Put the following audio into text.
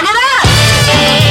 Turn it up!